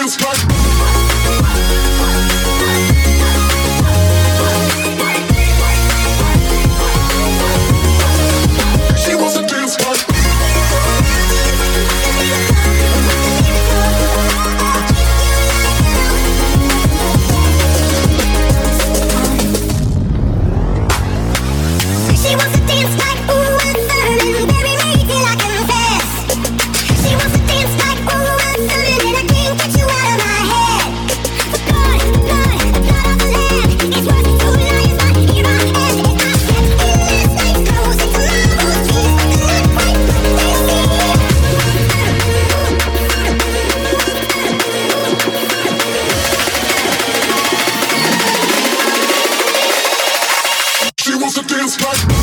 Real dance, but